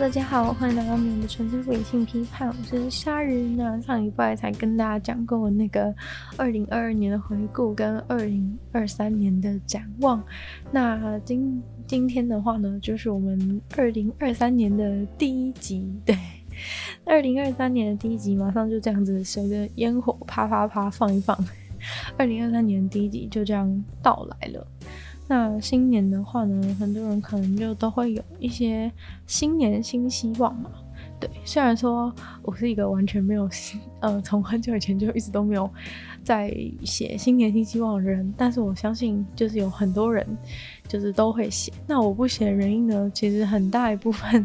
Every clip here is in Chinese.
大家好，欢迎来到我们的纯粹理性批判，我是鲨鱼。那上礼拜才跟大家讲过那个二零二二年的回顾跟二零二三年的展望。那今今天的话呢，就是我们二零二三年的第一集。对，二零二三年的第一集马上就这样子随着烟火啪啪啪放一放，二零二三年的第一集就这样到来了。那新年的话呢，很多人可能就都会有一些新年新希望嘛。对，虽然说我是一个完全没有，呃，从很久以前就一直都没有在写新年新希望的人，但是我相信就是有很多人。就是都会写，那我不写的原因呢？其实很大一部分，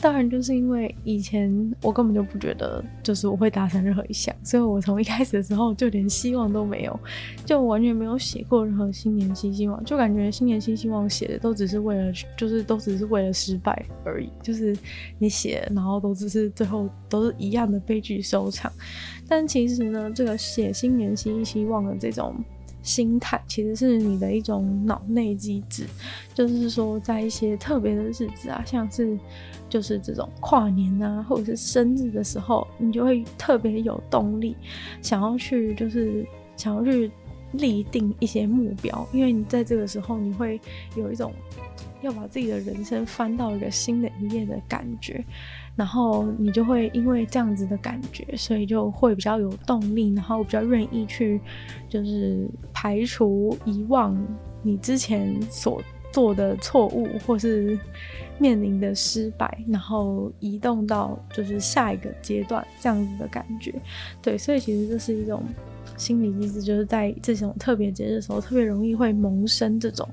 当然就是因为以前我根本就不觉得，就是我会达成任何一项，所以我从一开始的时候就连希望都没有，就完全没有写过任何新年新希望，就感觉新年新希望写的都只是为了，就是都只是为了失败而已，就是你写，然后都只是最后都是一样的悲剧收场。但其实呢，这个写新年新希望的这种。心态其实是你的一种脑内机制，就是说，在一些特别的日子啊，像是就是这种跨年啊，或者是生日的时候，你就会特别有动力，想要去就是想要去立定一些目标，因为你在这个时候，你会有一种要把自己的人生翻到一个新的一页的感觉。然后你就会因为这样子的感觉，所以就会比较有动力，然后比较愿意去，就是排除遗忘你之前所做的错误，或是面临的失败，然后移动到就是下一个阶段这样子的感觉。对，所以其实这是一种心理机制，就是在这种特别节日的时候，特别容易会萌生这种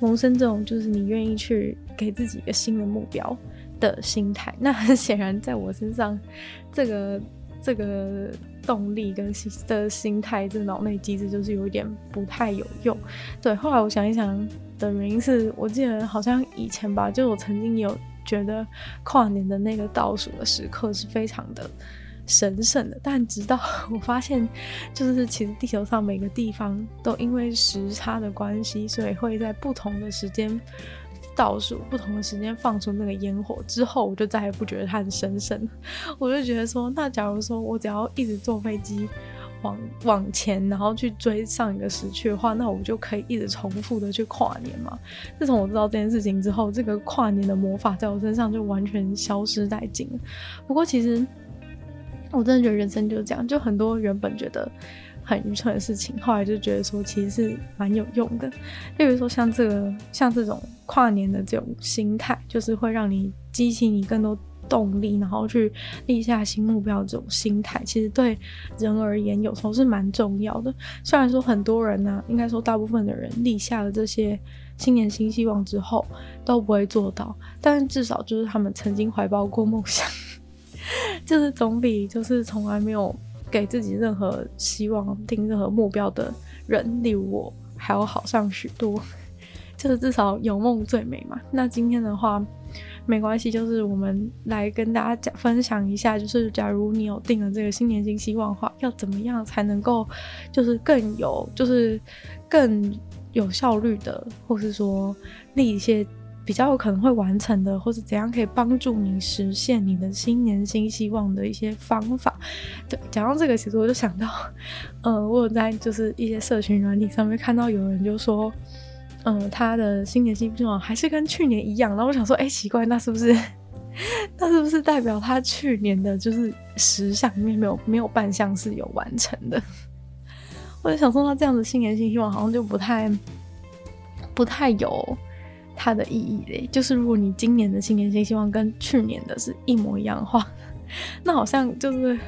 萌生这种，就是你愿意去给自己一个新的目标。的心态，那很显然，在我身上，这个这个动力跟心的心态，这脑内机制就是有一点不太有用。对，后来我想一想的原因是，我记得好像以前吧，就我曾经有觉得跨年的那个倒数的时刻是非常的神圣的，但直到我发现，就是其实地球上每个地方都因为时差的关系，所以会在不同的时间。倒数不同的时间放出那个烟火之后，我就再也不觉得它很神圣。我就觉得说，那假如说我只要一直坐飞机往往前，然后去追上一个时区的话，那我就可以一直重复的去跨年嘛。自从我知道这件事情之后，这个跨年的魔法在我身上就完全消失殆尽了。不过其实我真的觉得人生就是这样，就很多原本觉得。很愚蠢的事情，后来就觉得说其实是蛮有用的。例如说像这个，像这种跨年的这种心态，就是会让你激起你更多动力，然后去立下新目标这种心态，其实对人而言有时候是蛮重要的。虽然说很多人呢、应该说大部分的人立下了这些新年新希望之后都不会做到，但至少就是他们曾经怀抱过梦想，就是总比就是从来没有。给自己任何希望、定任何目标的人，例如我，还要好上许多。就是至少有梦最美嘛。那今天的话，没关系，就是我们来跟大家讲分享一下，就是假如你有定了这个新年新希望的话，要怎么样才能够，就是更有，就是更有效率的，或是说立一些。比较有可能会完成的，或是怎样可以帮助你实现你的新年新希望的一些方法。对，讲到这个，其实我就想到，呃，我有在就是一些社群软体上面看到有人就说，嗯、呃，他的新年新希望还是跟去年一样。然后我想说，哎，奇怪，那是不是，那是不是代表他去年的就是十项里面没有没有半项是有完成的？我就想说，他这样的新年新希望好像就不太不太有。它的意义嘞，就是如果你今年的新年新希望跟去年的是一模一样的话，那好像就是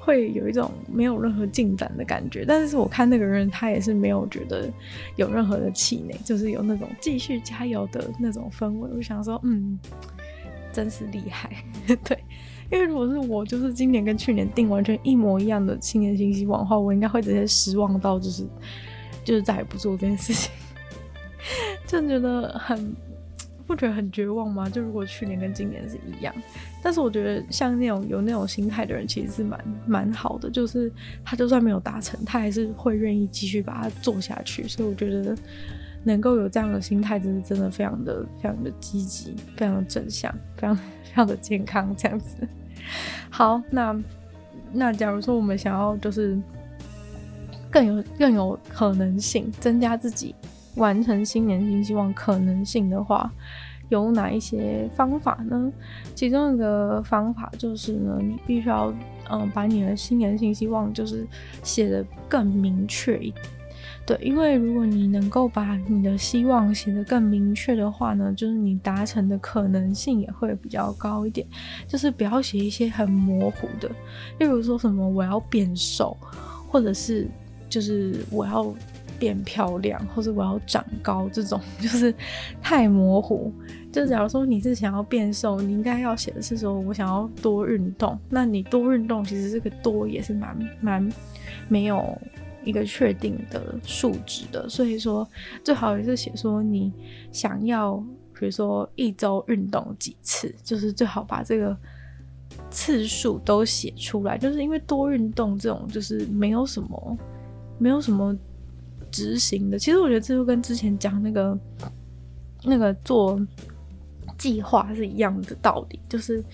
会有一种没有任何进展的感觉。但是我看那个人，他也是没有觉得有任何的气馁，就是有那种继续加油的那种氛围。我想说，嗯，真是厉害，对。因为如果是我，就是今年跟去年定完全一模一样的新年新希望的话，我应该会直接失望到就是就是再也不做这件事情。就觉得很不觉得很绝望吗？就如果去年跟今年是一样，但是我觉得像那种有那种心态的人，其实是蛮蛮好的。就是他就算没有达成，他还是会愿意继续把它做下去。所以我觉得能够有这样的心态，真是真的非常的非常的积极，非常的正向，非常非常的健康这样子。好，那那假如说我们想要就是更有更有可能性，增加自己完成新年新希望可能性的话，有哪一些方法呢？其中一个方法就是呢，你必须要嗯、把你的新年新希望就是写得更明确一点。对，因为如果你能够把你的希望写得更明确的话呢，就是你达成的可能性也会比较高一点。就是不要写一些很模糊的，例如说什么我要变瘦，或者是就是我要变漂亮，或者我要长高这种，就是太模糊。就假如说你是想要变瘦，你应该要写的是说我想要多运动。那你多运动，其实这个多也是蛮蛮没有。一个确定的数值的，所以说最好也是写说你想要，比如说一周运动几次，就是最好把这个次数都写出来。就是因为多运动这种就是没有什么没有什么执行的。其实我觉得这就跟之前讲那个那个做计划是一样的道理，就是。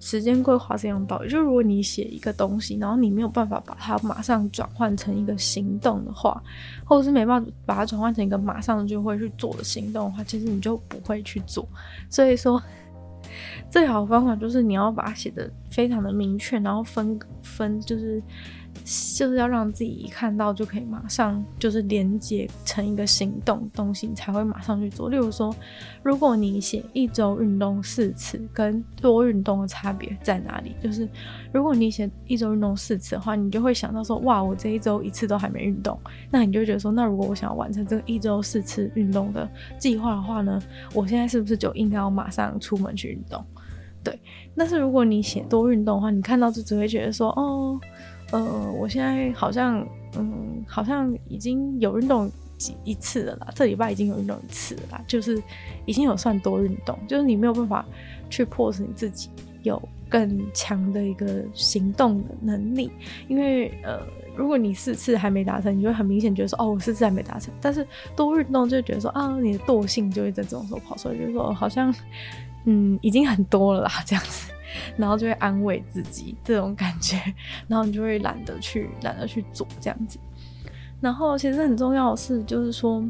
时间规划是一样道理，就如果你写一个东西，然后你没有办法把它马上转换成一个行动的话，或者是没办法把它转换成一个马上就会去做的行动的话，其实你就不会去做。所以说，最好的方法就是你要把它写得非常的明确，然后分分就是。就是要让自己一看到就可以马上就是连接成一个行动东西，你才会马上去做。例如说，如果你写一周运动四次，跟多运动的差别在哪里？就是如果你写一周运动四次的话，你就会想到说，哇，我这一周一次都还没运动，那你就觉得说，那如果我想要完成这个一周四次运动的计划的话呢，我现在是不是就应该要马上出门去运动？对。但是如果你写多运动的话，你看到就只会觉得说，哦。呃，我现在好像，嗯，好像已经有运动几一次了啦。这礼拜已经有运动一次了啦，就是已经有算多运动。就是你没有办法去迫使你自己有更强的一个行动的能力，因为呃，如果你四次还没达成，你就会很明显觉得说，哦，我四次还没达成。但是多运动就觉得说，啊，你的惰性就会在这种时候跑出来，就是说，好像，嗯，已经很多了啦，这样子。然后就会安慰自己这种感觉，然后你就会懒得去懒得去做这样子。然后其实很重要的是，就是说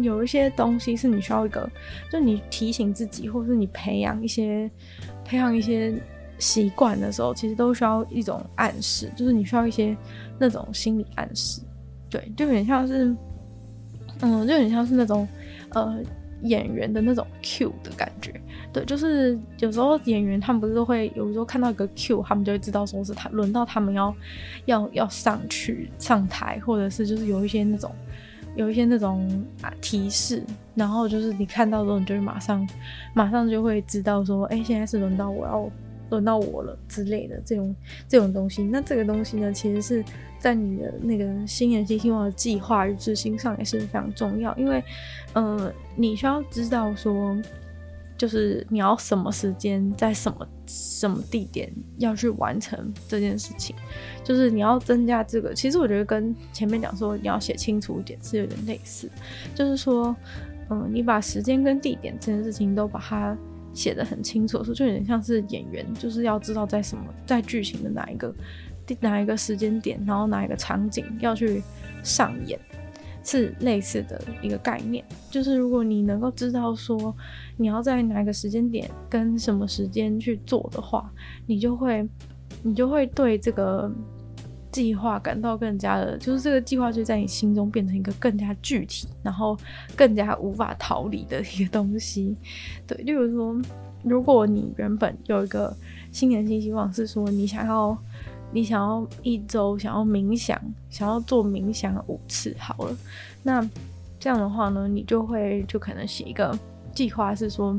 有一些东西是你需要一个，就你提醒自己，或是你培养一些培养一些习惯的时候，其实都需要一种暗示，就是你需要一些那种心理暗示。对，就有点像是，嗯，就有点像是那种呃演员的那种 cue 的感觉。对，就是有时候演员他们不是都会有时候看到一个 Q，他们就会知道说是他轮到他们要要要上去上台，或者是就是有一些那种有一些那种啊提示，然后就是你看到之后，你就会马上马上就会知道说，哎，现在是轮到我要轮到我了之类的这种这种东西。那这个东西呢，其实是在你的那个新年新希望的计划与执行上也是非常重要，因为呃，你需要知道说。就是你要什么时间，在什么什么地点要去完成这件事情，就是你要增加这个。其实我觉得跟前面讲说你要写清楚一点是有点类似，就是说，嗯，你把时间跟地点这件事情都把它写得很清楚的时候，就有点像是演员，就是要知道在什么在剧情的哪一个哪一个时间点，然后哪一个场景要去上演。是类似的一个概念，就是如果你能够知道说你要在哪个时间点跟什么时间去做的话，你就会你就会对这个计划感到更加的，就是这个计划就在你心中变成一个更加具体，然后更加无法逃离的一个东西。对，例如说，如果你原本有一个新年新希望是说你想要。你想要一周想要冥想，想要做冥想五次好了，那这样的话呢，你就会就可能写一个计划，是说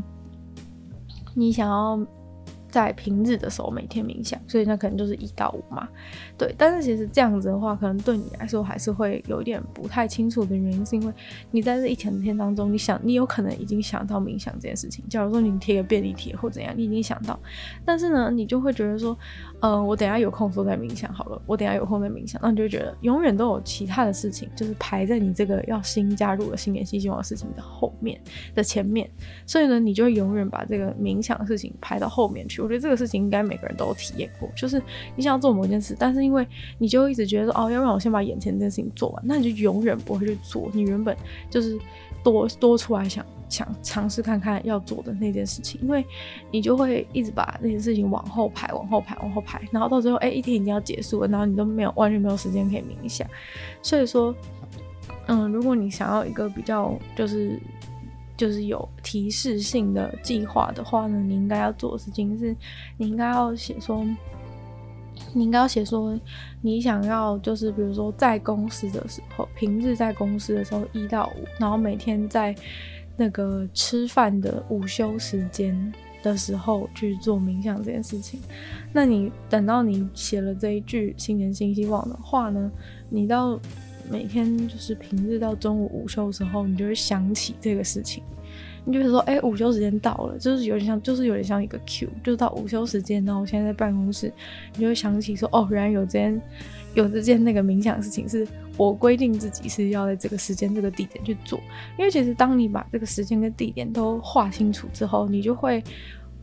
你想要在平日的时候每天冥想，所以那可能就是一到五嘛。对，但是其实这样子的话，可能对你来说还是会有一点不太清楚的原因，是因为你在这一整天当中，你想你有可能已经想到冥想这件事情。假如说你贴个便利贴或怎样，你已经想到，但是呢，你就会觉得说，呃，我等下有空时候再冥想好了，我等下有空再冥想，那你就觉得永远都有其他的事情，就是排在你这个要新加入的新年新希望的事情的后面的前面，所以呢，你就会永远把这个冥想的事情排到后面去。我觉得这个事情应该每个人都有体验过，就是你想要做某件事，但是因为你就一直觉得说，哦，要不然我先把眼前这件事情做完，那你就永远不会去做。你原本就是多多出来想想尝试看看要做的那件事情，因为你就会一直把那件事情往后排，往后排，往后排，然后到最后，哎，一天已经要结束了，然后你都没有完全没有时间可以冥想。所以说，嗯，如果你想要一个比较就是就是有提示性的计划的话呢，你应该要做的事情是，你应该要写说。你应该要写说，你想要就是比如说在公司的时候，平日在公司的时候一到五，然后每天在那个吃饭的午休时间的时候去做冥想这件事情。那你等到你写了这一句新年新希望的话呢，你到每天就是平日到中午午休的时候，你就会想起这个事情。你就是说，哎、午休时间到了，就是有点像，就是有点像一个 Q，就是到午休时间，然后我现在在办公室，你就会想起说，哦，原来有这件，有这件那个冥想事情，是我规定自己是要在这个时间、这个地点去做。因为其实当你把这个时间跟地点都划清楚之后，你就会。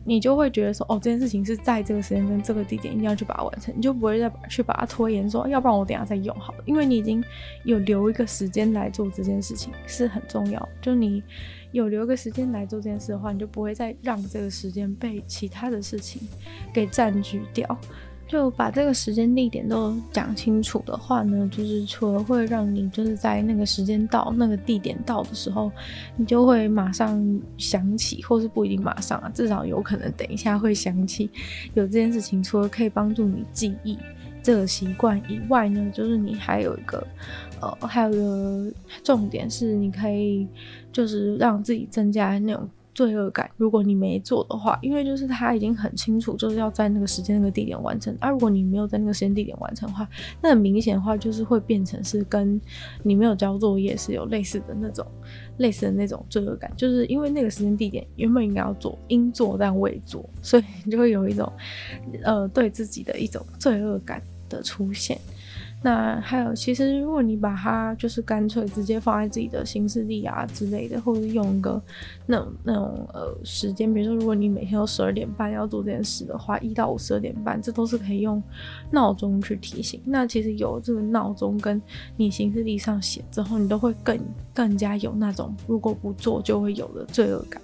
你就会觉得说，哦，这件事情是在这个时间跟这个地点一定要去把它完成，你就不会再去把它拖延，说要不然我等下再用好了，因为你已经有留一个时间来做这件事情是很重要。就你有留个时间来做这件事的话，你就不会再让这个时间被其他的事情给占据掉。就把这个时间地点都讲清楚的话呢，就是除了会让你就是在那个时间到那个地点到的时候，你就会马上想起，或是不一定马上啊，至少有可能等一下会想起有这件事情。除了可以帮助你记忆这个习惯以外呢，就是你还有一个呃，还有一个重点是，你可以就是让自己增加那种。罪恶感，如果你没做的话，因为就是他已经很清楚，就是要在那个时间、那个地点完成。而、如果你没有在那个时间、地点完成的话，那很明显的话就是会变成是跟你没有交作业是有类似的那种、类似的那种罪恶感。就是因为那个时间、地点原本应该要做，应做但未做，所以你就会有一种呃对自己的一种罪恶感的出现。那还有，其实如果你把它就是干脆直接放在自己的行事历啊之类的，或者用一个那种那种呃时间，比如说如果你每天都十二点半要做这件事的话，一到五十二点半，这都是可以用闹钟去提醒。那其实有这个闹钟跟你行事历上写之后，你都会更更加有那种如果不做就会有的罪恶感，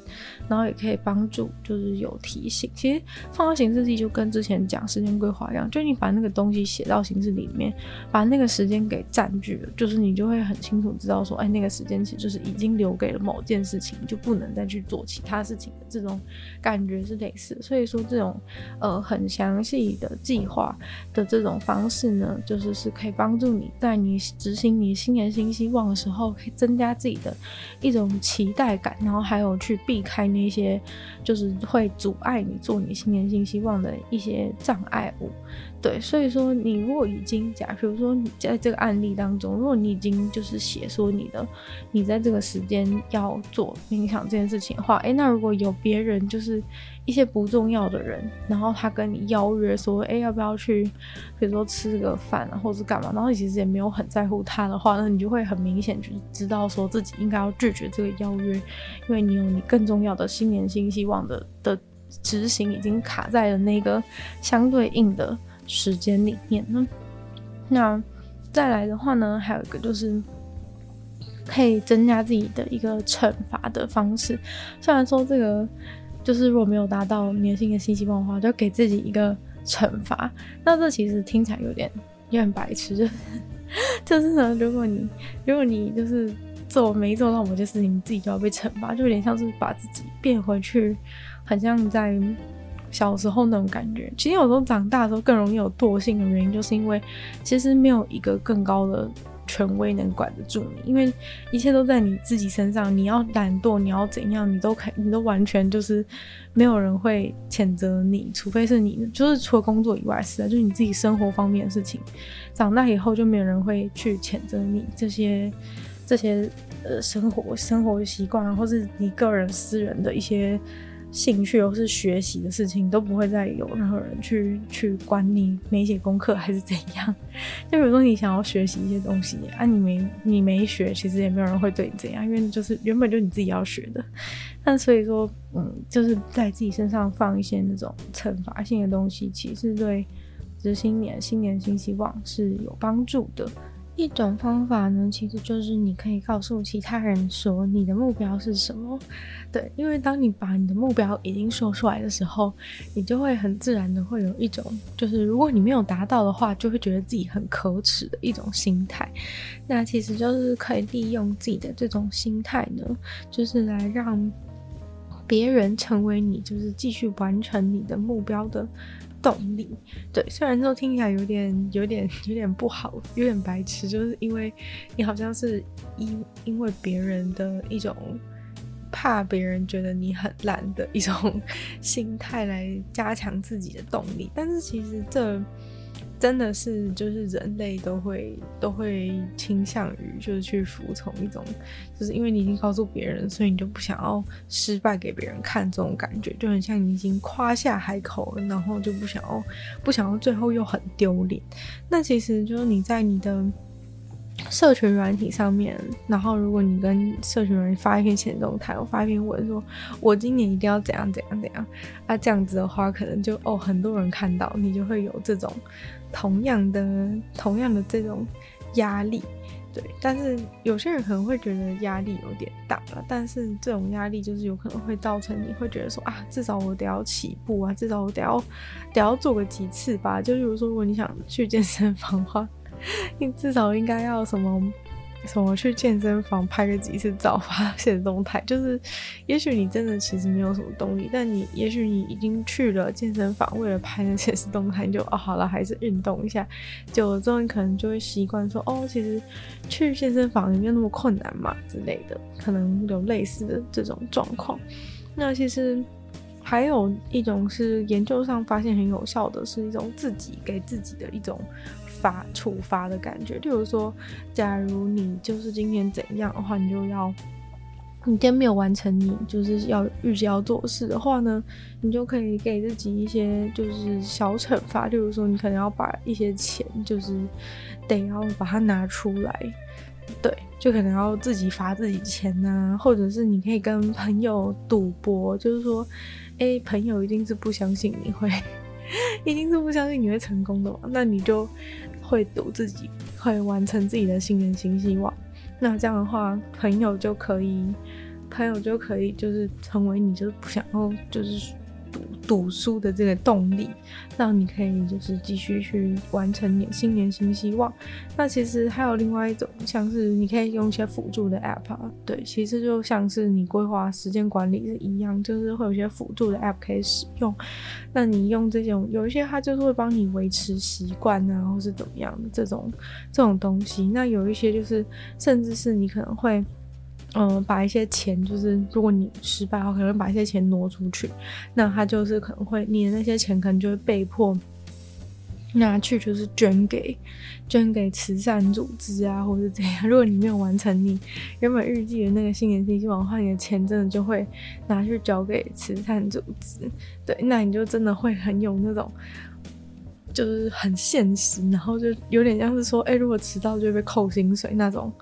然后也可以帮助就是有提醒。其实放到行事历就跟之前讲时间规划一样，就你把那个东西写到形式里面。把那个时间给占据了，就是你就会很清楚知道说，哎，那个时间其实就是已经留给了某件事情，就不能再去做其他事情的这种感觉是类似的。所以说这种呃很详细的计划的这种方式呢，就是是可以帮助你在你执行你新年新希望的时候，可以增加自己的一种期待感，然后还有去避开那些就是会阻碍你做你新年新希望的一些障碍物。对，所以说你如果已经假，比如说你在这个案例当中，如果你已经就是写说你的，你在这个时间要做冥想这件事情的话，诶，那如果有别人就是一些不重要的人，然后他跟你邀约说，诶，要不要去，比如说吃个饭啊，或者是干嘛，然后你其实也没有很在乎他的话，那你就会很明显就知道说自己应该要拒绝这个邀约，因为你有你更重要的新年新希望的的执行已经卡在了那个相对应的。时间里面呢，那再来的话呢，还有一个就是可以增加自己的一个惩罚的方式。虽然说这个就是如果没有达到你的新的新希望的话，就给自己一个惩罚。那这其实听起来有点有点白痴，就是就是呢，如果你如果你就是做没做到某件事情，你自己就要被惩罚，就有点像是把自己变回去，很像在。小时候那种感觉，其实有时候长大的时候更容易有惰性的原因，就是因为其实没有一个更高的权威能管得住你，因为一切都在你自己身上。你要懒惰，你要怎样，你都可，你都完全就是没有人会谴责你，除非是你，就是除了工作以外是的，就是你自己生活方面的事情。长大以后就没有人会去谴责你这些这些呃生活生活习惯，或是你个人私人的一些。兴趣或是学习的事情都不会再有任何人去去管你没写功课还是怎样。就比如说你想要学习一些东西啊，你没你没学，其实也没有人会对你怎样，因为就是原本就你自己要学的。但所以说，嗯，就是在自己身上放一些那种惩罚性的东西，其实对就是新年新年新希望是有帮助的。一种方法呢，其实就是你可以告诉其他人说你的目标是什么。对，因为当你把你的目标已经说出来的时候，你就会很自然的会有一种，就是如果你没有达到的话，就会觉得自己很可耻的一种心态。那其实就是可以利用自己的这种心态呢，就是来让别人成为你，就是继续完成你的目标的。动力，对，虽然说听起来有点、有点、有点不好，有点白痴，就是因为你好像是因因为别人的一种怕别人觉得你很烂的一种 心态来加强自己的动力，但是其实这。真的是，就是人类都会都会倾向于就是去服从一种，就是因为你已经告诉别人，所以你就不想要失败给别人看，这种感觉就很像你已经夸下海口了，然后就不想要不想要最后又很丢脸。那其实就是你在你的。社群软体上面，然后如果你跟社群软体发一篇前动态，我发一篇文说，我今年一定要怎样怎样怎样，啊，这样子的话，可能就哦，很多人看到你就会有这种同样的同样的这种压力，对。但是有些人可能会觉得压力有点大了，但是这种压力就是有可能会造成你会觉得说啊，至少我得要起步啊，至少我得要得要做个几次吧。就比如说，如果你想去健身房的话。你至少应该要什么什么去健身房拍个几次照 发现动态，就是也许你真的其实没有什么动力，但你也许你已经去了健身房，为了拍那些 实动态，就哦好了，还是运动一下，久了之后你可能就会习惯说哦，其实去健身房也没有那么困难嘛之类的，可能有类似的这种状况。那其实还有一种是研究上发现很有效的，是一种自己给自己的一种。罚处罚的感觉，例如说，假如你就是今天怎样的话，你就要，你今天没有完成你就是要预计要做事的话呢，你就可以给自己一些就是小惩罚，例如说，你可能要把一些钱就是得要把它拿出来，对，就可能要自己罚自己钱呐、啊，或者是你可以跟朋友赌博，就是说，哎、朋友一定是不相信你会。一定是不相信你会成功的嘛？那你就会赌自己会完成自己的新年新希望。那这样的话，朋友就可以，朋友就可以就是成为你就是不想要就是。赌赌输的这个动力，让你可以就是继续去完成年新年新希望。那其实还有另外一种，像是你可以用一些辅助的 app 啊，对，其实就像是你规划时间管理是一样，就是会有一些辅助的 app 可以使用。那你用这种，有一些它就是会帮你维持习惯啊，或是怎么样的这种这种东西。那有一些就是，甚至是你可能会。嗯，把一些钱，就是如果你失败的话，可能把一些钱挪出去，那他就是可能会，你的那些钱可能就会被迫拿去，就是捐给捐给慈善组织啊，或者是怎样。如果你没有完成你原本预计的那个新年新希望的话，你的钱真的就会拿去交给慈善组织。对，那你就真的会很有那种，就是很现实，然后就有点像是说，哎、如果迟到就会被扣薪水那种。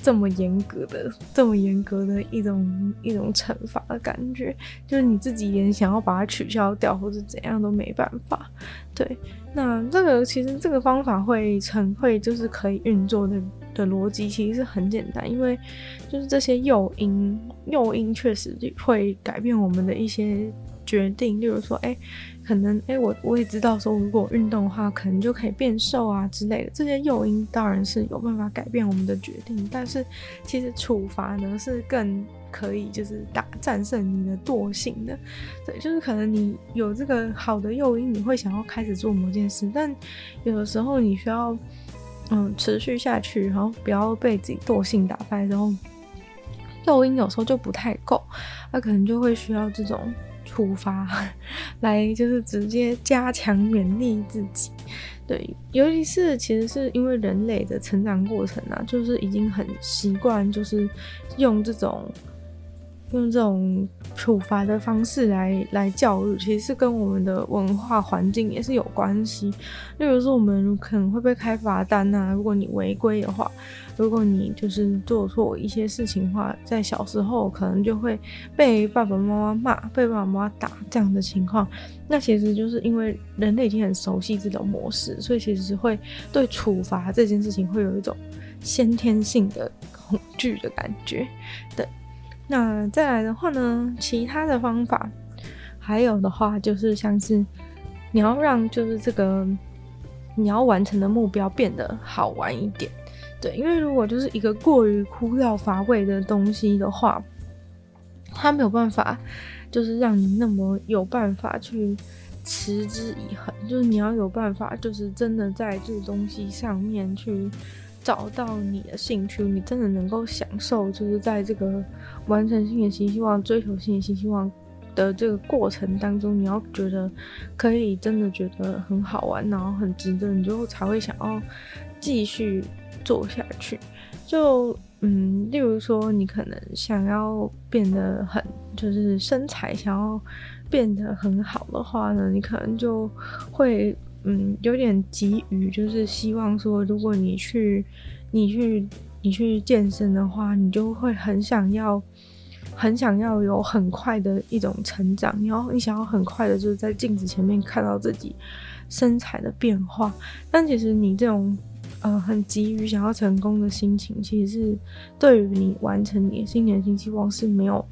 这么严格的，这么严格的一种一种惩罚的感觉，就是你自己连想要把它取消掉或者怎样都没办法。对，那这个其实这个方法会成会就是可以运作的的逻辑其实是很简单，因为就是这些诱因，诱因确实会改变我们的一些决定，例如说，哎。可能哎、我我也知道说，如果运动的话，可能就可以变瘦啊之类的。这些诱因当然是有办法改变我们的决定，但是其实处罚呢是更可以就是打战胜你的惰性的。对，就是可能你有这个好的诱因，你会想要开始做某件事，但有的时候你需要嗯持续下去，然后不要被自己惰性打败，然后诱因有时候就不太够，那可能就会需要这种出发 来，就是直接加强勉励自己。对，尤其是其实是因为人类的成长过程啊，就是已经很习惯，就是用这种。用这种处罚的方式来来教育，其实是跟我们的文化环境也是有关系。例如说，我们可能会被开罚单啊，如果你违规的话，如果你就是做错一些事情的话，在小时候可能就会被爸爸妈妈骂，被爸爸妈妈打这样的情况。那其实就是因为人类已经很熟悉这种模式，所以其实会对处罚这件事情会有一种先天性的恐惧的感觉，对。那再来的话呢，其他的方法，还有的话就是像是你要让就是这个你要完成的目标变得好玩一点，对，因为如果就是一个过于枯燥乏味的东西的话，它没有办法就是让你那么有办法去持之以恒，就是你要有办法就是真的在这个东西上面去。找到你的兴趣，你真的能够享受，就是在这个完成新的新希望、追求新的新希望的这个过程当中，你要觉得可以真的觉得很好玩，然后很值得，你就才会想要继续做下去。就嗯，例如说，你可能想要变得很，就是身材想要变得很好的话呢，你可能就会。嗯，有点急于，就是希望说，如果你去，你去，你去健身的话，你就会很想要，很想要有很快的一种成长。你要，你想要很快的，就是在镜子前面看到自己身材的变化。但其实你这种，呃，很急于想要成功的心情，其实是对于你完成你新年新希望是没有。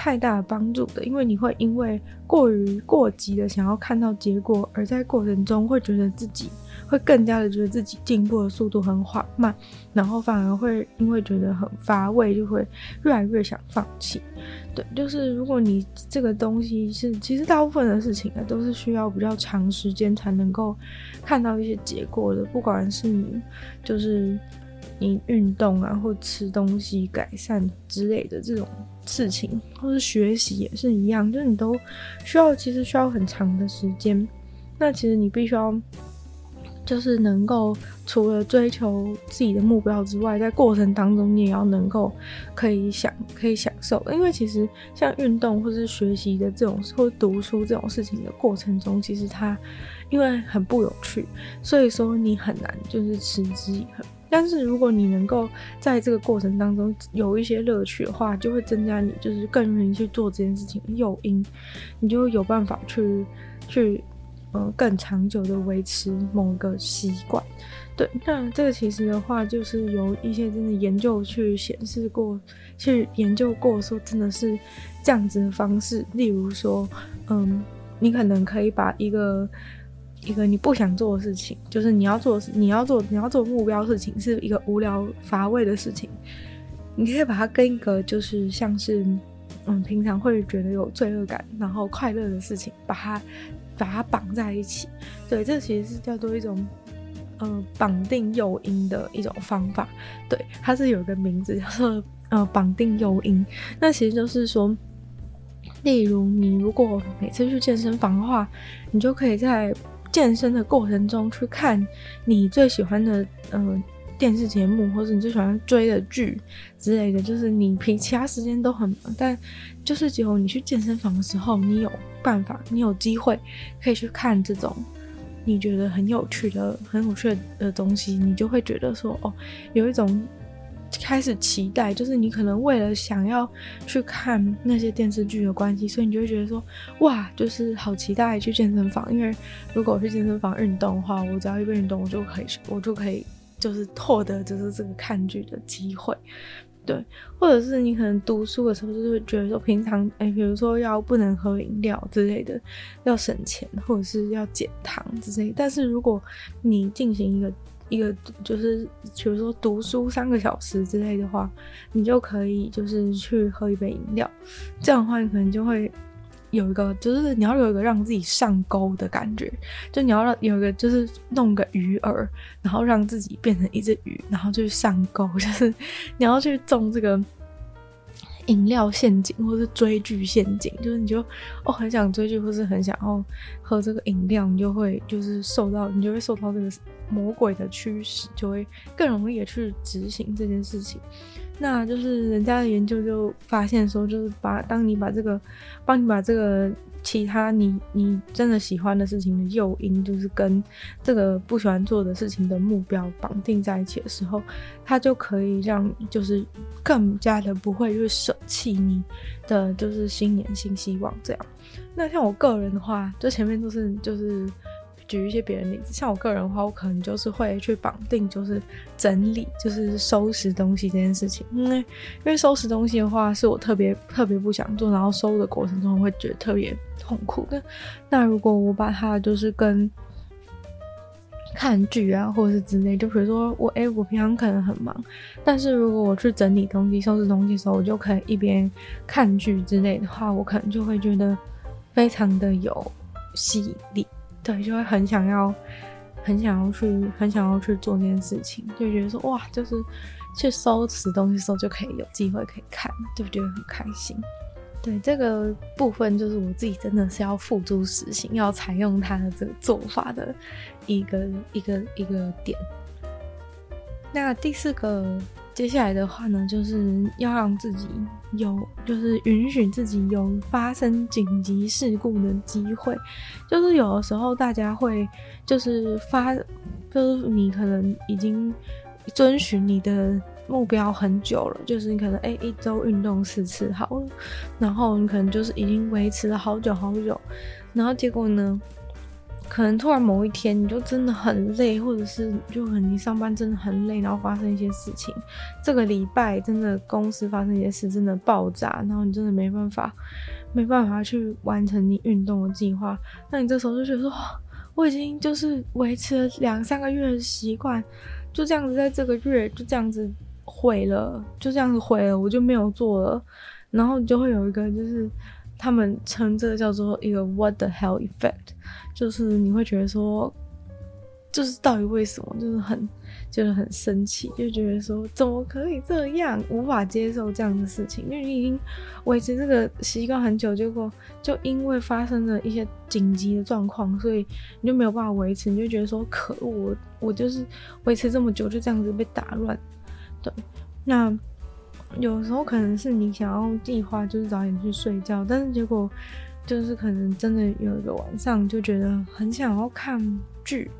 太大的帮助的，因为你会因为过于过急的想要看到结果，而在过程中会觉得自己会更加的觉得自己进步的速度很缓慢，然后反而会因为觉得很乏味，就会越来越想放弃。对，就是如果你这个东西是，其实大部分的事情啊，都是需要比较长时间才能够看到一些结果的，不管是你就是。你运动啊，或吃东西改善之类的这种事情，或是学习也是一样，就是你都需要，其实需要很长的时间。那其实你必须要，就是能够除了追求自己的目标之外，在过程当中你也要能够可以享可以享受。因为其实像运动或是学习的这种或读书这种事情的过程中，其实它因为很不有趣，所以说你很难就是持之以恒。但是如果你能够在这个过程当中有一些乐趣的话，就会增加你就是更愿意去做这件事情的诱因，你就有办法去去呃更长久的维持某个习惯。对，那这个其实的话，就是有一些真的研究去显示过，去研究过说真的是这样子的方式。例如说，嗯，你可能可以把一个。一个你不想做的事情，就是你要做，你要做，你要做目标事情，是一个无聊乏味的事情。你可以把它跟一个就是像是，嗯，平常会觉得有罪恶感，然后快乐的事情，把它把它绑在一起。对，这其实是叫做一种，呃，绑定诱因的一种方法。对，它是有一个名字叫做呃绑定诱因。那其实就是说，例如你如果每次去健身房的话，你就可以在健身的过程中去看你最喜欢的嗯、呃、电视节目，或者你最喜欢追的剧之类的，就是你平其他时间都很忙，但就是只有你去健身房的时候，你有办法，你有机会可以去看这种你觉得很有趣的、很有趣的东西，你就会觉得说哦，有一种。开始期待，就是你可能为了想要去看那些电视剧的关系，所以你就会觉得说，哇，就是好期待去健身房。因为如果我去健身房运动的话，我只要一边运动，我就可以，我就可以，就是获得就是这个看剧的机会。对，或者是你可能读书的时候，就是会觉得说，平常哎、欸，比如说要不能喝饮料之类的，要省钱，或者是要减糖之类的。但是如果你进行一个一个就是，比如说读书三个小时之类的话，你就可以就是去喝一杯饮料，这样的话你可能就会有一个，就是你要有一个让自己上钩的感觉，就你要让有一个，就是弄个鱼饵，然后让自己变成一只鱼，然后就上钩，就是你要去种这个。饮料陷阱，或是追剧陷阱，就是你就哦很想追剧，或是很想要喝这个饮料，你就会就是受到，你就会受到这个魔鬼的驱使，就会更容易的去执行这件事情。那就是人家的研究就发现说，就是把当你把这个，帮你把这个。其他你你真的喜欢的事情的诱因，就是跟这个不喜欢做的事情的目标绑定在一起的时候，它就可以让就是更加的不会去舍弃你的就是新年新希望这样。那像我个人的话，就前面都是就是。举一些别人例子，像我个人的话，我可能就是会去绑定，就是整理，就是收拾东西这件事情。因为因为收拾东西的话，是我特别特别不想做，然后收的过程中会觉得特别痛苦的。那如果我把它就是跟看剧啊，或者是之类，就比如说我哎、我平常可能很忙，但是如果我去整理东西、收拾东西的时候，我就可以一边看剧之类的话，我可能就会觉得非常的有吸引力。对，就会很想要，很想要去，很想要去做这件事情，就觉得说哇，就是去收拾东西的时候就可以有机会可以看，就觉得很开心。对，这个部分就是我自己真的是要付诸实行，要采用他的这个做法的一个一个一个点。那第四个。接下来的话呢，就是要让自己有，就是允许自己有发生紧急事故的机会。就是有的时候大家会，就是发，就是你可能已经遵循你的目标很久了，就是你可能诶、欸、一周运动四次好了，然后你可能就是已经维持了好久好久，然后结果呢？可能突然某一天你就真的很累，或者是就很你上班真的很累，然后发生一些事情，这个礼拜真的公司发生一些事真的爆炸，然后你真的没办法，没办法去完成你运动的计划，那你这时候就觉得说，我已经就是维持了两三个月的习惯，就这样子在这个月就这样子毁了，就这样子毁了，我就没有做了，然后就会有一个就是。他们称这个叫做一个 “what the hell effect”，就是你会觉得说，就是到底为什么，就是很就是很生气，就觉得说怎么可以这样，无法接受这样的事情，因为你已经维持这个习惯很久，结果就因为发生了一些紧急的状况，所以你就没有办法维持，你就觉得说可恶，我我就是维持这么久就这样子被打乱，对，那。有时候可能是你想要计划就是早点去睡觉，但是结果就是可能真的有一个晚上就觉得很想要看剧，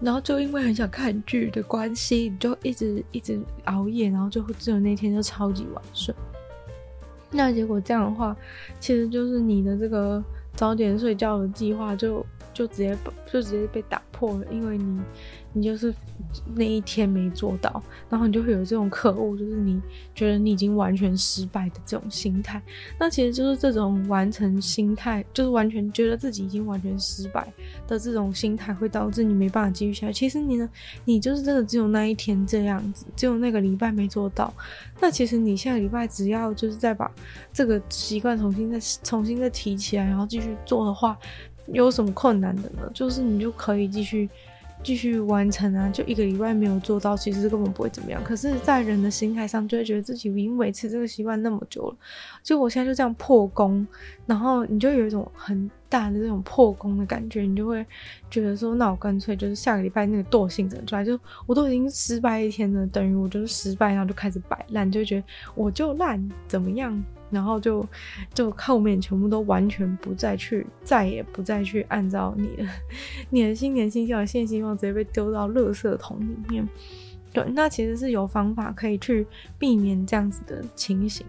然后就因为很想看剧的关系，你就一直一直熬夜，然后就只有那天就超级晚睡。那结果这样的话，其实就是你的这个早点睡觉的计划就就直接就直接被打破了，因为你。你就是那一天没做到，然后你就会有这种可恶，就是你觉得你已经完全失败的这种心态。那其实就是这种完成心态，就是完全觉得自己已经完全失败的这种心态，会导致你没办法继续下去。其实你呢，你就是真的只有那一天这样子，只有那个礼拜没做到。那其实你下个礼拜只要就是再把这个习惯重新再重新再提起来，然后继续做的话，有什么困难的呢？就是你就可以继续。继续完成啊！就一个礼拜没有做到，其实根本不会怎么样。可是，在人的心态上，就会觉得自己已经维持这个习惯那么久了，就我现在就这样破功，然后你就有一种很大的这种破功的感觉，你就会觉得说，那我干脆就是下个礼拜那个惰性整出来，就我都已经失败一天了，等于我就是失败，然后就开始摆烂，就觉得我就烂怎么样？然后就就后面全部都完全不再去，再也不再去按照你的 你的新年新希望、新希望直接被丢到垃圾桶里面。对，那其实是有方法可以去避免这样子的情形。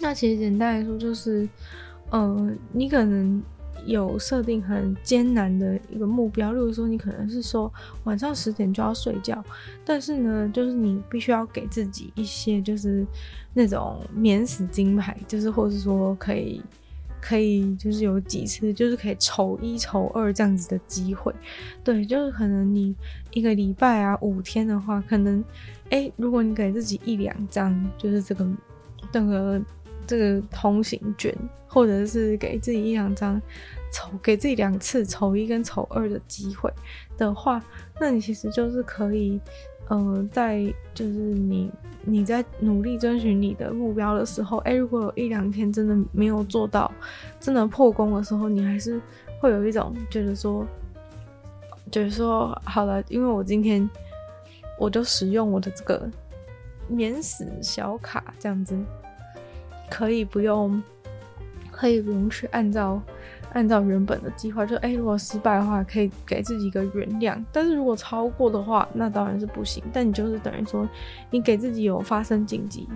那其实简单来说就是，嗯、呃，你可能。有设定很艰难的一个目标，例如说你可能是说晚上十点就要睡觉，但是呢，就是你必须要给自己一些就是那种免死金牌，就是或是说可以可以就是有几次就是可以抽一抽二这样子的机会，对，就是可能你一个礼拜啊五天的话，可能诶，如果你给自己一两张就是这个这个。这个通行券，或者是给自己一两张抽，给自己两次抽一跟抽二的机会的话，那你其实就是可以，呃，在就是你你在努力争取你的目标的时候，哎，如果有一两天真的没有做到，真的破功的时候，你还是会有一种觉得说，就是说好了，因为我今天我就使用我的这个免死小卡，这样子。可以不用，可以不用去按照按照原本的计划，就哎、如果失败的话，可以给自己一个原谅。但是如果超过的话，那当然是不行。但你就是等于说，你给自己有发生紧急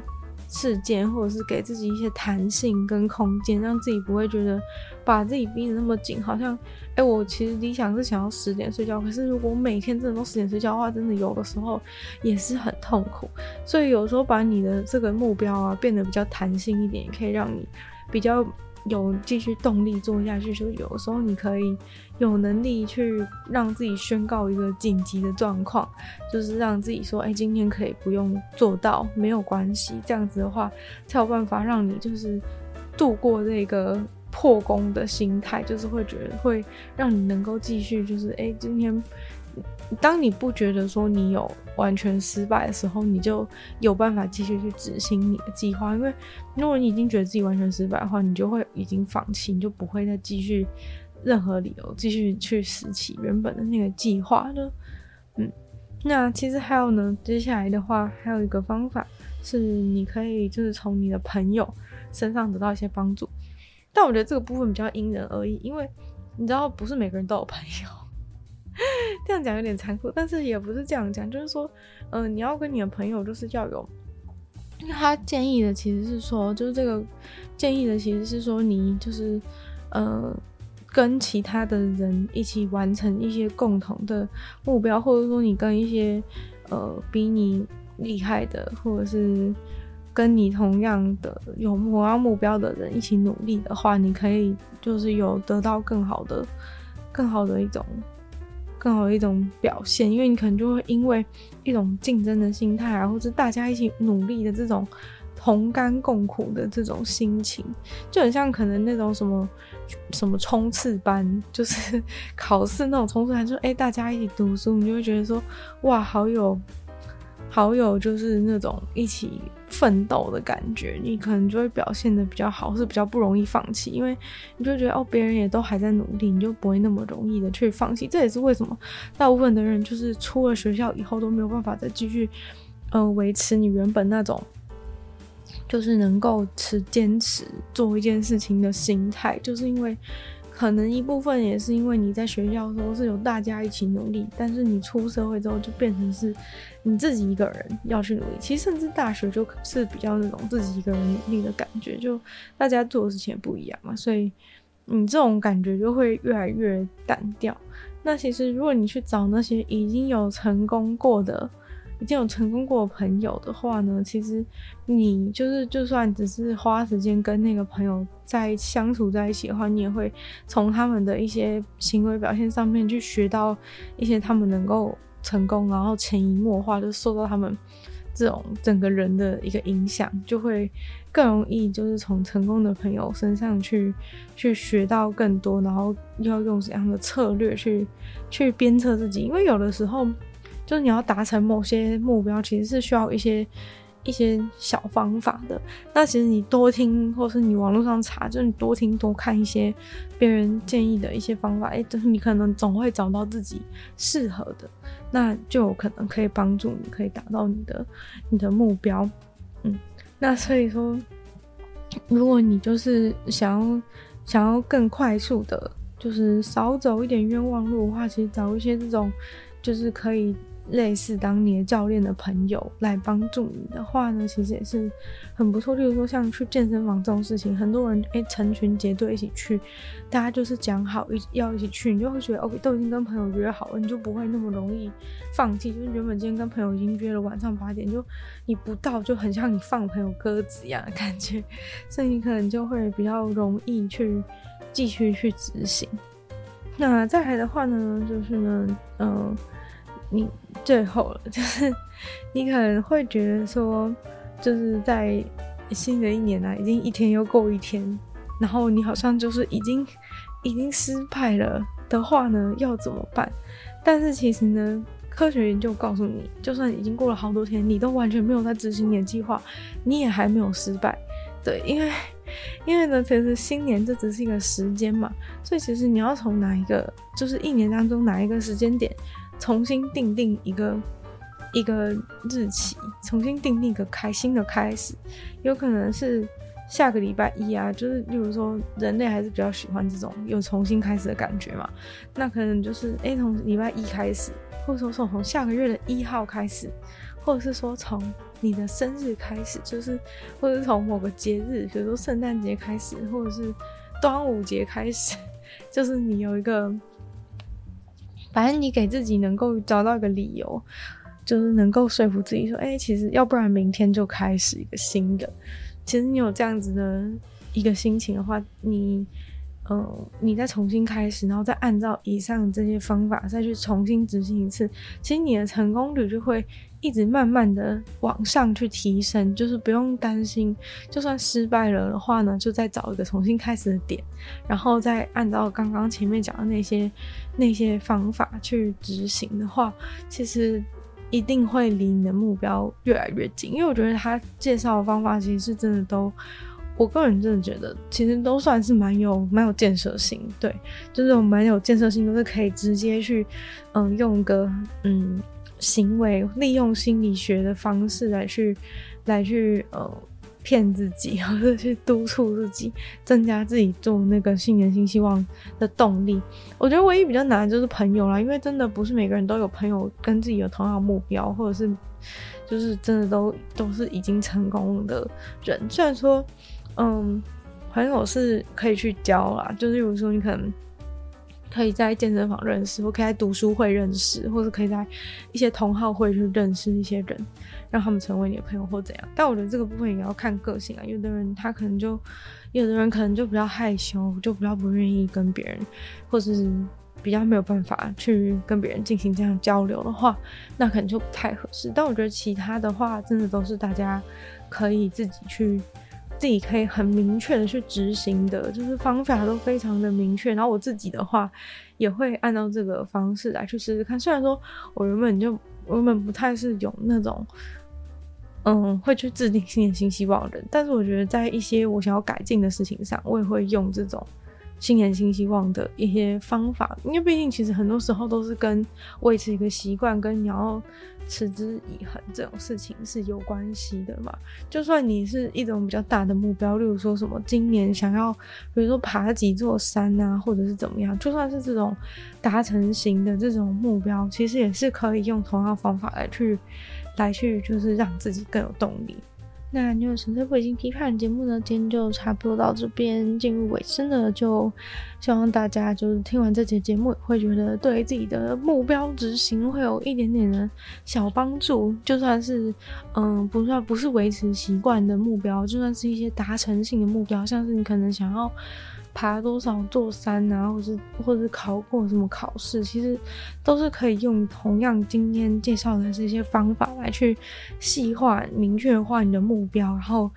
事件，或者是给自己一些弹性跟空间，让自己不会觉得把自己逼得那么紧。好像哎、我其实理想是想要十点睡觉，可是如果每天真的都十点睡觉的话，真的有的时候也是很痛苦。所以有时候把你的这个目标啊变得比较弹性一点，也可以让你比较。有继续动力做下去，就有时候你可以有能力去让自己宣告一个紧急的状况，就是让自己说：“哎，今天可以不用做到，没有关系。”这样子的话，才有办法让你就是度过这个破功的心态，就是会觉得会让你能够继续，就是哎，今天。当你不觉得说你有完全失败的时候，你就有办法继续去执行你的计划。因为如果你已经觉得自己完全失败的话，你就会已经放弃，你就不会再继续任何理由继续去拾起原本的那个计划了。嗯，那其实还有呢，接下来的话还有一个方法是你可以就是从你的朋友身上得到一些帮助，但我觉得这个部分比较因人而异，因为你知道不是每个人都有朋友。这样讲有点残酷，但是也不是这样讲，就是说，嗯、你要跟你的朋友就是要有，他建议的其实是说，就是这个建议的其实是说，你就是呃，跟其他的人一起完成一些共同的目标，或者说你跟一些呃比你厉害的，或者是跟你同样的有同样目标的人一起努力的话，你可以就是有得到更好的、更好的一种。更好的一种表现，因为你可能就会因为一种竞争的心态啊，或者大家一起努力的这种同甘共苦的这种心情，就很像可能那种什么什么冲刺班，就是考试那种冲刺班，就哎、大家一起读书，你就会觉得说哇，好有好有就是那种一起。奋斗的感觉，你可能就会表现得比较好，是比较不容易放弃，因为你就觉得哦，别人也都还在努力，你就不会那么容易的去放弃。这也是为什么大部分的人就是出了学校以后都没有办法再继续，呃，维持你原本那种，就是能够持坚持做一件事情的心态，就是因为。可能一部分也是因为你在学校的时候是有大家一起努力，但是你出社会之后就变成是你自己一个人要去努力。其实甚至大学就是比较那种自己一个人努力的感觉，就大家做的事情也不一样嘛，所以你这种感觉就会越来越单调。那其实如果你去找那些已经有成功过的，已经有成功过的朋友的话呢，其实你就是就算只是花时间跟那个朋友在相处在一起的话，你也会从他们的一些行为表现上面去学到一些他们能够成功，然后潜移默化就受到他们这种整个人的一个影响，就会更容易就是从成功的朋友身上去去学到更多，然后要用怎样的策略去去鞭策自己，因为有的时候。就是你要达成某些目标，其实是需要一些一些小方法的。那其实你多听，或是你网络上查，就是你多听多看一些别人建议的一些方法，哎、就是你可能总会找到自己适合的，那就有可能可以帮助你，可以达到你的你的目标。嗯，那所以说，如果你就是想要想要更快速的，就是少走一点冤枉路的话，其实找一些这种就是可以。类似当你的教练的朋友来帮助你的话呢，其实也是很不错。例如说像去健身房这种事情，很多人诶成群结队一起去，大家就是讲好一要一起去，你就会觉得 OK，都已经跟朋友约好了，你就不会那么容易放弃。就是原本今天跟朋友已经约了晚上八点，就你不到就很像你放朋友鸽子一样的感觉，所以你可能就会比较容易去继续去执行。那再来的话呢，就是呢，嗯、你最后了，就是你可能会觉得说，就是在新的一年呢、已经一天又过一天，然后你好像就是已经已经失败了的话呢，要怎么办？但是其实呢，科学研究告诉你，就算已经过了好多天，你都完全没有在执行你的计划，你也还没有失败。对，因为因为呢，其实新年这只是一个时间嘛，所以其实你要从哪一个，就是一年当中哪一个时间点，重新定定一个一个日期，重新定定一个开心的开始，有可能是下个礼拜一啊，就是例如说人类还是比较喜欢这种有重新开始的感觉嘛，那可能就是诶，从礼拜一开始，或者说从下个月的一号开始，或者是说从。你的生日开始，就是或者是从某个节日，比如说圣诞节开始，或者是端午节开始，就是你有一个，反正你给自己能够找到一个理由，就是能够说服自己说，哎、其实要不然明天就开始一个新的。其实你有这样子的一个心情的话，你。嗯，你再重新开始，然后再按照以上这些方法再去重新执行一次，其实你的成功率就会一直慢慢的往上去提升，就是不用担心，就算失败了的话呢，就再找一个重新开始的点，然后再按照刚刚前面讲的那些那些方法去执行的话，其实一定会离你的目标越来越近。因为我觉得他介绍的方法其实是真的都。我个人真的觉得，其实都算是蛮有蛮有建设性，对，就是蛮有建设性，都是可以直接去，嗯，用个嗯行为，利用心理学的方式来去来去呃骗自己，或者去督促自己，增加自己做那个新年新希望的动力。我觉得唯一比较难的就是朋友啦，因为真的不是每个人都有朋友跟自己有同样目标，或者是就是真的都都是已经成功的人，虽然说。嗯，朋友是可以去交啦，就是比如说你可能可以在健身房认识，或可以在读书会认识，或者可以在一些同好会去认识一些人，让他们成为你的朋友或怎样。但我觉得这个部分也要看个性啊，有的人他可能就，有的人可能就比较害羞，就比较不愿意跟别人，或是比较没有办法去跟别人进行这样交流的话，那可能就不太合适。但我觉得其他的话，真的都是大家可以自己去。自己可以很明确的去执行的，就是方法都非常的明确。然后我自己的话，也会按照这个方式来去试试看。虽然说我原本就我原本不太是有那种，嗯，会去制定新年新希望的人，但是我觉得在一些我想要改进的事情上，我也会用这种。新年新希望的一些方法，因为毕竟其实很多时候都是跟维持一个习惯，跟你要持之以恒这种事情是有关系的嘛。就算你是一种比较大的目标，例如说什么今年想要，比如说爬几座山啊，或者是怎么样，就算是这种达成型的这种目标，其实也是可以用同样方法来去来去，就是让自己更有动力。那你有纯粹不已经批判节目呢？今天就差不多到这边进入尾声了，就希望大家就是听完这节节目，会觉得对自己的目标执行会有一点点的小帮助。就算是嗯，不算不是维持习惯的目标，就算是一些达成性的目标，像是你可能想要。爬多少座山啊，或是或是考过什么考试，其实都是可以用同样今天介绍的这些方法来去细化、明确化你的目标，然后。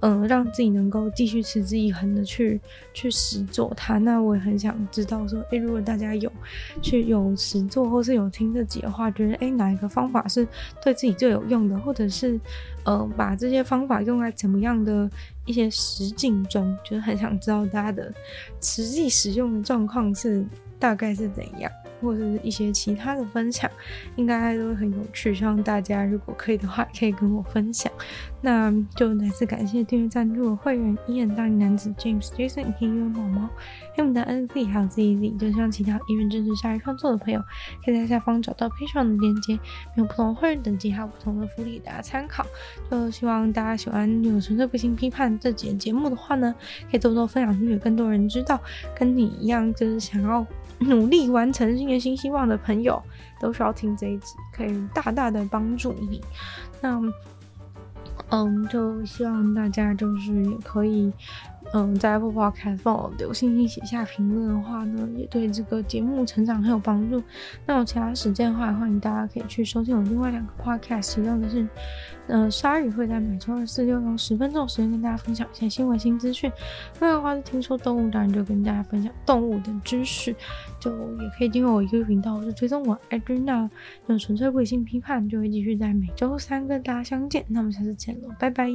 嗯，让自己能够继续持之以恒的去去实做它。那我也很想知道说，诶、如果大家有去有实做，或是有听这集的话，觉得诶、哪一个方法是对自己最有用的，或者是呃，把这些方法用在怎么样的一些实境中，就是很想知道大家的实际使用的状况是大概是怎样。或者是一些其他的分享，应该都会很有趣。希望大家如果可以的话，可以跟我分享。那就再次感谢订阅赞助的会员：伊恩、大龄男子 James、Jason、K、U、毛毛、黑牡丹、N、Z 还有 Z、Z。就像其他意愿支持鲨鱼创作的朋友，可以在下方找到 Patreon 的链接，有不同的会员等级，还有不同的福利，大家参考。就希望大家喜欢《有纯粹不理性批判》这节节目的话呢，可以多多分享出去，更多人知道。跟你一样，就是想要。努力完成新年新希望的朋友，都需要听这一集，可以大大的帮助你。那，嗯，就希望大家就是也可以，嗯，在 Apple Podcast 帮我留星星、写下评论的话呢，也对这个节目成长很有帮助。那有其他时间的话，欢迎大家可以去收听我另外两个 Podcast，其中的是，呃，鲨鱼会在每周二、四、六用十分钟时间跟大家分享一些新闻新资讯。另外的话是听说动物，当然就跟大家分享动物的知识，就也可以订阅我一个频道，或是追踪我 IG 那纯粹理性批判，就会继续在每周三跟大家相见。那我们下次见喽，拜拜。